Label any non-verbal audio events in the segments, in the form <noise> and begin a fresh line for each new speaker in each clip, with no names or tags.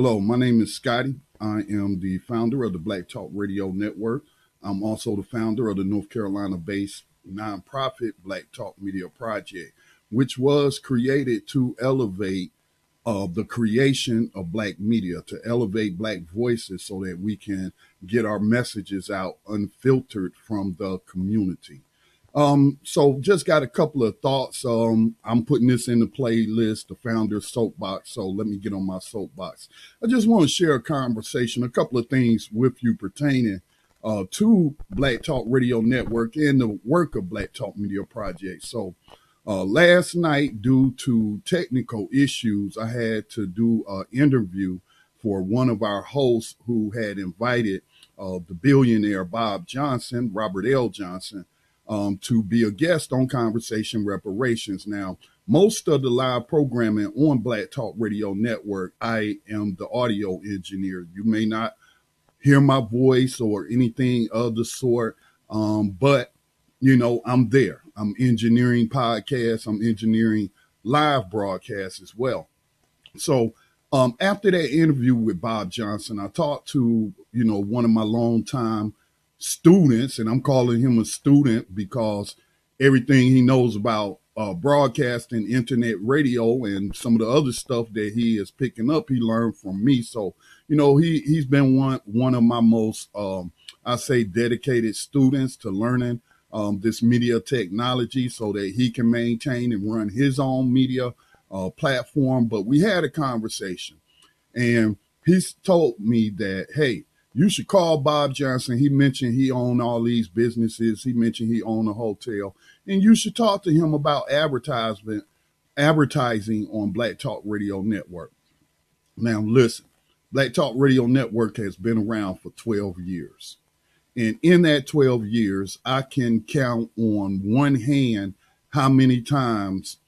Hello, my name is Scotty. I am the founder of the Black Talk Radio Network. I'm also the founder of the North Carolina based nonprofit Black Talk Media Project, which was created to elevate uh, the creation of Black media, to elevate Black voices so that we can get our messages out unfiltered from the community. Um, so just got a couple of thoughts. Um, I'm putting this in the playlist, the founder's soapbox. So let me get on my soapbox. I just want to share a conversation, a couple of things with you pertaining uh, to Black Talk Radio Network and the work of Black Talk Media Project. So uh, last night, due to technical issues, I had to do an interview for one of our hosts who had invited uh, the billionaire Bob Johnson, Robert L. Johnson, um, to be a guest on Conversation Reparations. Now, most of the live programming on Black Talk Radio Network, I am the audio engineer. You may not hear my voice or anything of the sort, um, but you know, I'm there. I'm engineering podcasts. I'm engineering live broadcasts as well. So um, after that interview with Bob Johnson, I talked to you know one of my longtime students, and I'm calling him a student because everything he knows about uh, broadcasting, internet radio, and some of the other stuff that he is picking up, he learned from me. So, you know, he he's been one one of my most, um, I say, dedicated students to learning um, this media technology, so that he can maintain and run his own media uh, platform. But we had a conversation, and he's told me that, hey, you should call Bob Johnson. He mentioned he owned all these businesses. He mentioned he owned a hotel. And you should talk to him about advertisement, advertising on Black Talk Radio Network. Now listen, Black Talk Radio Network has been around for 12 years. And in that 12 years, I can count on one hand how many times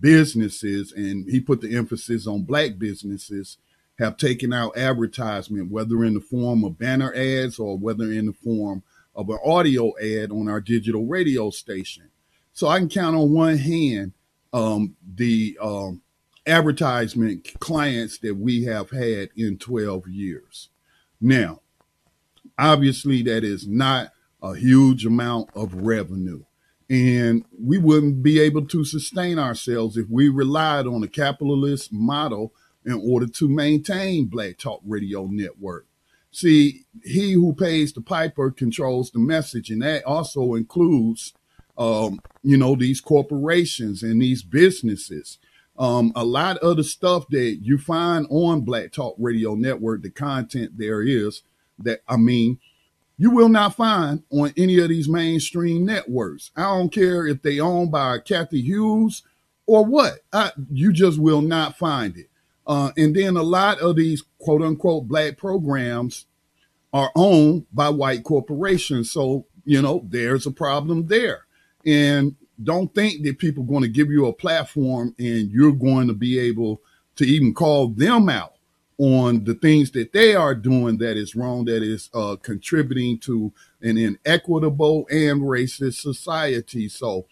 businesses, and he put the emphasis on black businesses, have taken out advertisement, whether in the form of banner ads or whether in the form of an audio ad on our digital radio station. So I can count on one hand um, the um, advertisement clients that we have had in 12 years. Now, obviously, that is not a huge amount of revenue. And we wouldn't be able to sustain ourselves if we relied on a capitalist model in order to maintain Black Talk Radio Network. See, he who pays the piper controls the message, and that also includes, um, you know, these corporations and these businesses. Um, a lot of the stuff that you find on Black Talk Radio Network, the content there is that, I mean, you will not find on any of these mainstream networks. I don't care if they owned by Cathy Hughes or what. I, you just will not find it. Uh, and then a lot of these quote unquote black programs are owned by white corporations. So, you know, there's a problem there. And don't think that people are going to give you a platform and you're going to be able to even call them out on the things that they are doing that is wrong, that is uh, contributing to an inequitable and racist society. So,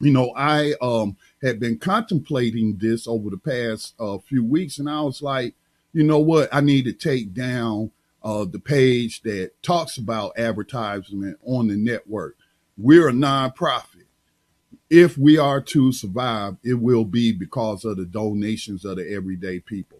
you know, I um, had been contemplating this over the past uh, few weeks, and I was like, you know what? I need to take down uh, the page that talks about advertisement on the network. We're a nonprofit. If we are to survive, it will be because of the donations of the everyday people.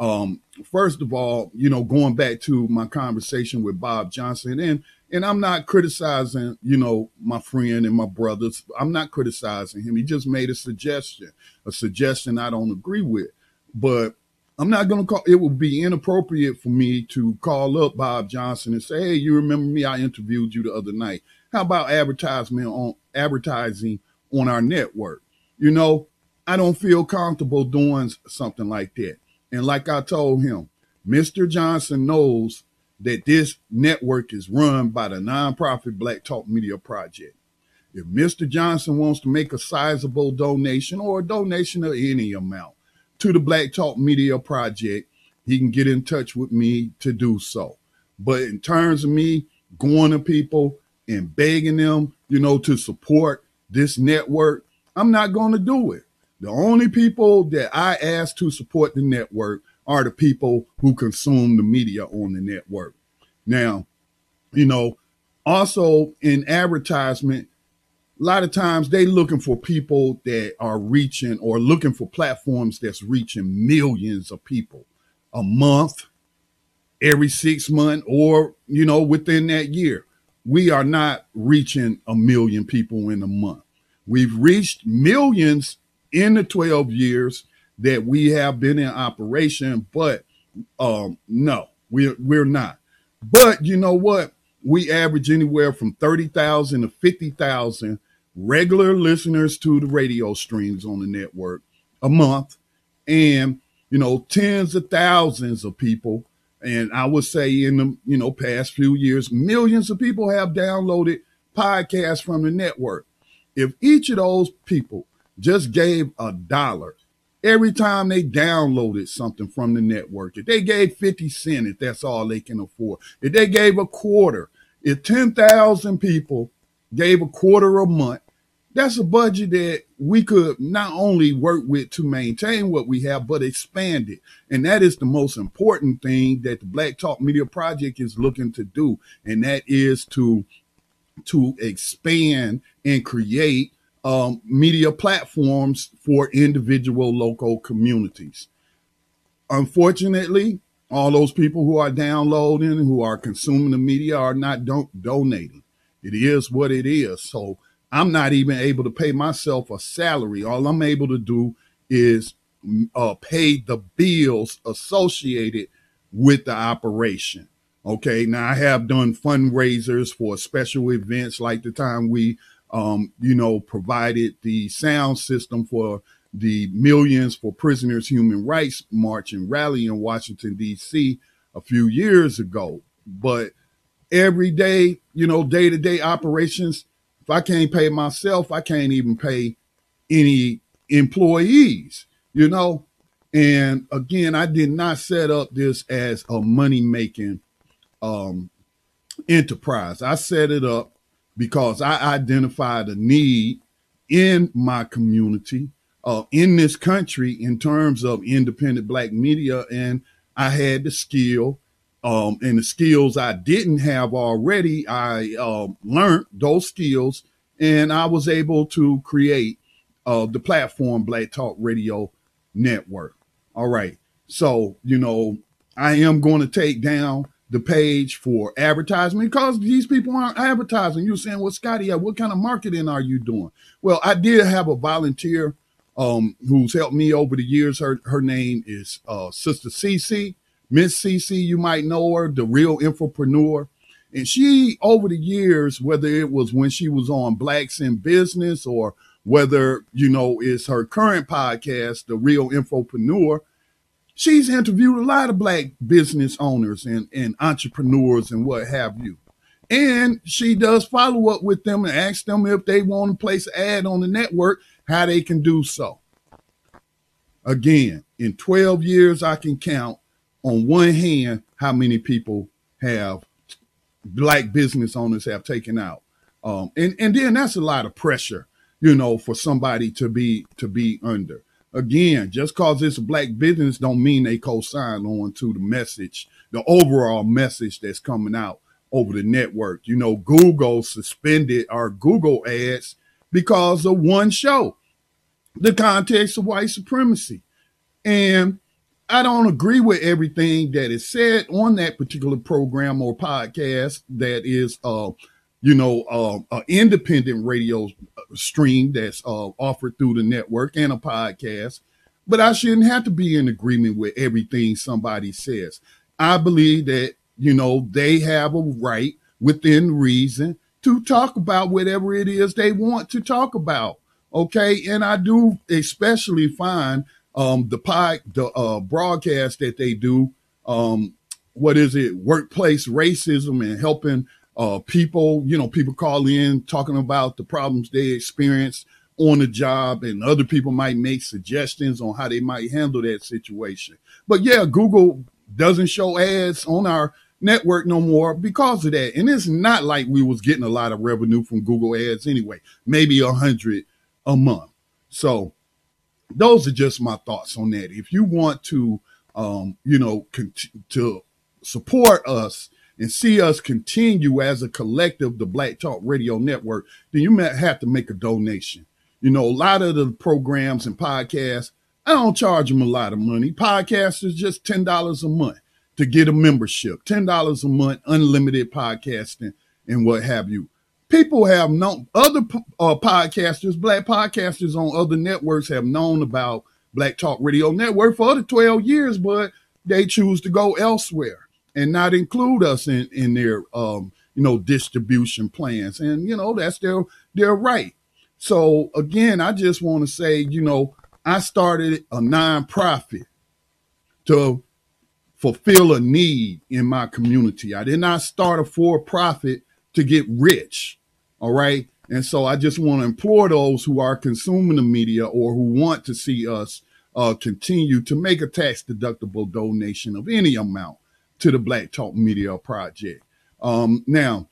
Um, first of all, you know, going back to my conversation with Bob Johnson, and and I'm not criticizing, you know, my friend and my brothers. I'm not criticizing him. He just made a suggestion, a suggestion I don't agree with. But I'm not going to call, it would be inappropriate for me to call up Bob Johnson and say, hey, you remember me? I interviewed you the other night. How about advertisement on advertising on our network? You know, I don't feel comfortable doing something like that. And like I told him, Mr. Johnson knows that this network is run by the nonprofit Black Talk Media Project. If Mr. Johnson wants to make a sizable donation or a donation of any amount to the Black Talk Media Project, he can get in touch with me to do so. But in terms of me going to people and begging them, you know, to support this network, I'm not going to do it. The only people that I ask to support the network are the people who consume the media on the network. Now, you know, also in advertisement, a lot of times they looking for people that are reaching or looking for platforms that's reaching millions of people a month, every six months, or you know, within that year. We are not reaching a million people in a month. We've reached millions in the 12 years that we have been in operation, but um, no, we're we're not. But you know what? We average anywhere from 30,000 to 50,000 regular listeners to the radio streams on the network a month and you know tens of thousands of people and i would say in the you know past few years millions of people have downloaded podcasts from the network if each of those people just gave a dollar every time they downloaded something from the network if they gave 50 cents if that's all they can afford if they gave a quarter if 10,000 people gave a quarter a month, that's a budget that we could not only work with to maintain what we have, but expand it. And that is the most important thing that the Black Talk Media Project is looking to do. And that is to, to expand and create um, media platforms for individual local communities. Unfortunately, all those people who are downloading, who are consuming the media, are not don't donating. It is what it is. So I'm not even able to pay myself a salary. All I'm able to do is uh, pay the bills associated with the operation. Okay. Now I have done fundraisers for special events like the time we, um, you know, provided the sound system for the Millions for Prisoners Human Rights March and rally in Washington, D.C. a few years ago. But every day, you know, day to day operations, if I can't pay myself, I can't even pay any employees, you know. And again, I did not set up this as a money making um, enterprise. I set it up because I identified a need in my community uh, in this country in terms of independent black media. And I had the skill um, and the skills I didn't have already. I uh, learned those skills and I was able to create uh, the platform Black Talk Radio Network. All right. So, you know, I am going to take down the page for advertisement because these people aren't advertising. You're saying, well, Scotty, what kind of marketing are you doing? Well, I did have a volunteer um, who's helped me over the years. Her her name is uh, Sister CC, Miss CC. You might know her, the real infopreneur. And she, over the years, whether it was when she was on Blacks in Business or whether, you know, it's her current podcast, The Real Infopreneur, she's interviewed a lot of Black business owners and, and entrepreneurs and what have you. And she does follow up with them and ask them if they want to place an ad on the network how they can do so. Again, in 12 years, I can count on one hand how many people have black business owners have taken out. Um, and, and then that's a lot of pressure, you know, for somebody to be to be under. Again, just cause it's a black business don't mean they co-sign on to the message, the overall message that's coming out over the network. You know, Google suspended our Google ads because of one show, the context of white supremacy. And I don't agree with everything that is said on that particular program or podcast that is, uh, you know, uh, an independent radio stream that's uh, offered through the network and a podcast. But I shouldn't have to be in agreement with everything somebody says. I believe that, you know, they have a right within reason to talk about whatever it is they want to talk about. Okay. And I do especially find um, the pod, the uh, broadcast that they do, um, what is it, workplace racism and helping uh, people, you know, people call in talking about the problems they experience on the job and other people might make suggestions on how they might handle that situation. But yeah, Google doesn't show ads on our network no more because of that. And it's not like we was getting a lot of revenue from Google ads anyway, maybe a hundred a month. So those are just my thoughts on that. If you want to um, you know, to support us and see us continue as a collective, the Black Talk Radio Network, then you might have to make a donation. You know, a lot of the programs and podcasts, I don't charge them a lot of money. Podcasts is just $10 a month to get a membership, $10 a month, unlimited podcasting and what have you. People have known, other uh, podcasters, black podcasters on other networks have known about Black Talk Radio Network for other 12 years, but they choose to go elsewhere and not include us in, in their, um, you know, distribution plans. And, you know, that's their, their right. So again, I just want to say, you know, I started a nonprofit to fulfill a need in my community. I did not start a for profit to get rich. All right. And so I just want to implore those who are consuming the media or who want to see us uh, continue to make a tax deductible donation of any amount to the Black Talk Media Project. Um, now,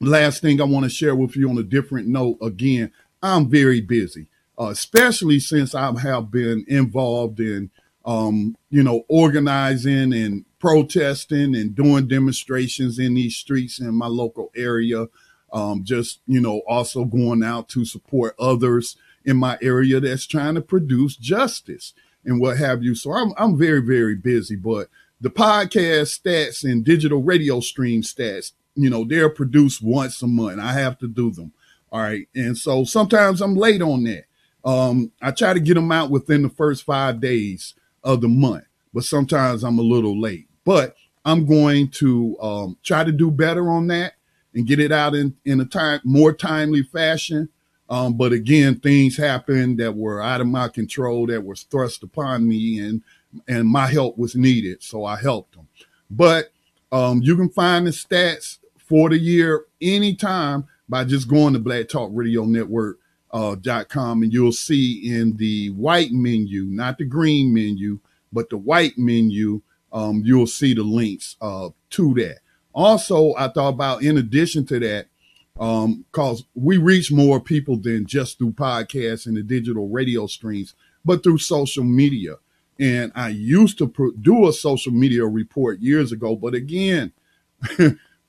last thing I want to share with you on a different note again, I'm very busy, uh, especially since I have been involved in um, you know, organizing and protesting and doing demonstrations in these streets in my local area. Um, just, you know, also going out to support others in my area that's trying to produce justice and what have you. So I'm, I'm very, very busy, but the podcast stats and digital radio stream stats, you know, they're produced once a month. I have to do them. All right. And so sometimes I'm late on that. Um, I try to get them out within the first five days of the month, but sometimes I'm a little late. But I'm going to um, try to do better on that and get it out in, in a time more timely fashion. Um, but again, things happened that were out of my control, that was thrust upon me, and and my help was needed, so I helped them. But um, you can find the stats for the year anytime by just going to Black Talk Radio Network uh, .com and you'll see in the white menu, not the green menu, but the white menu, um, you'll see the links uh, to that. Also, I thought about in addition to that, because um, we reach more people than just through podcasts and the digital radio streams, but through social media. And I used to do a social media report years ago, but again, <laughs>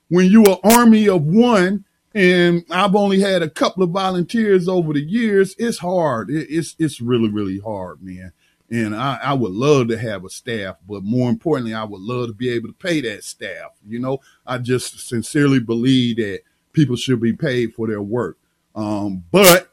when you are army of one, and I've only had a couple of volunteers over the years. It's hard. it's it's really really hard, man. And I, I would love to have a staff, but more importantly, I would love to be able to pay that staff. You know, I just sincerely believe that people should be paid for their work. Um, but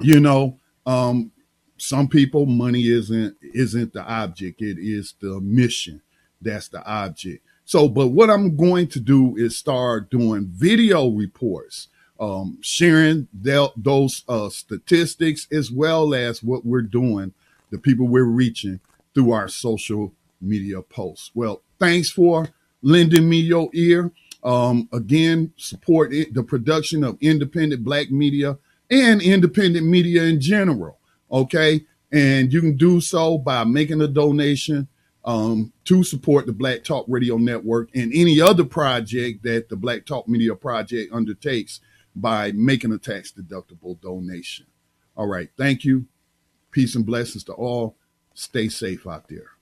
you know, um, some people money isn't isn't the object; it is the mission that's the object. So, but what I'm going to do is start doing video reports, um, sharing those uh, statistics as well as what we're doing, the people we're reaching through our social media posts. Well, thanks for lending me your ear. Um, again, support it, the production of independent black media and independent media in general. Okay. And you can do so by making a donation um, to support the Black Talk Radio Network and any other project that the Black Talk Media Project undertakes by making a tax deductible donation. All right. Thank you. Peace and blessings to all. Stay safe out there.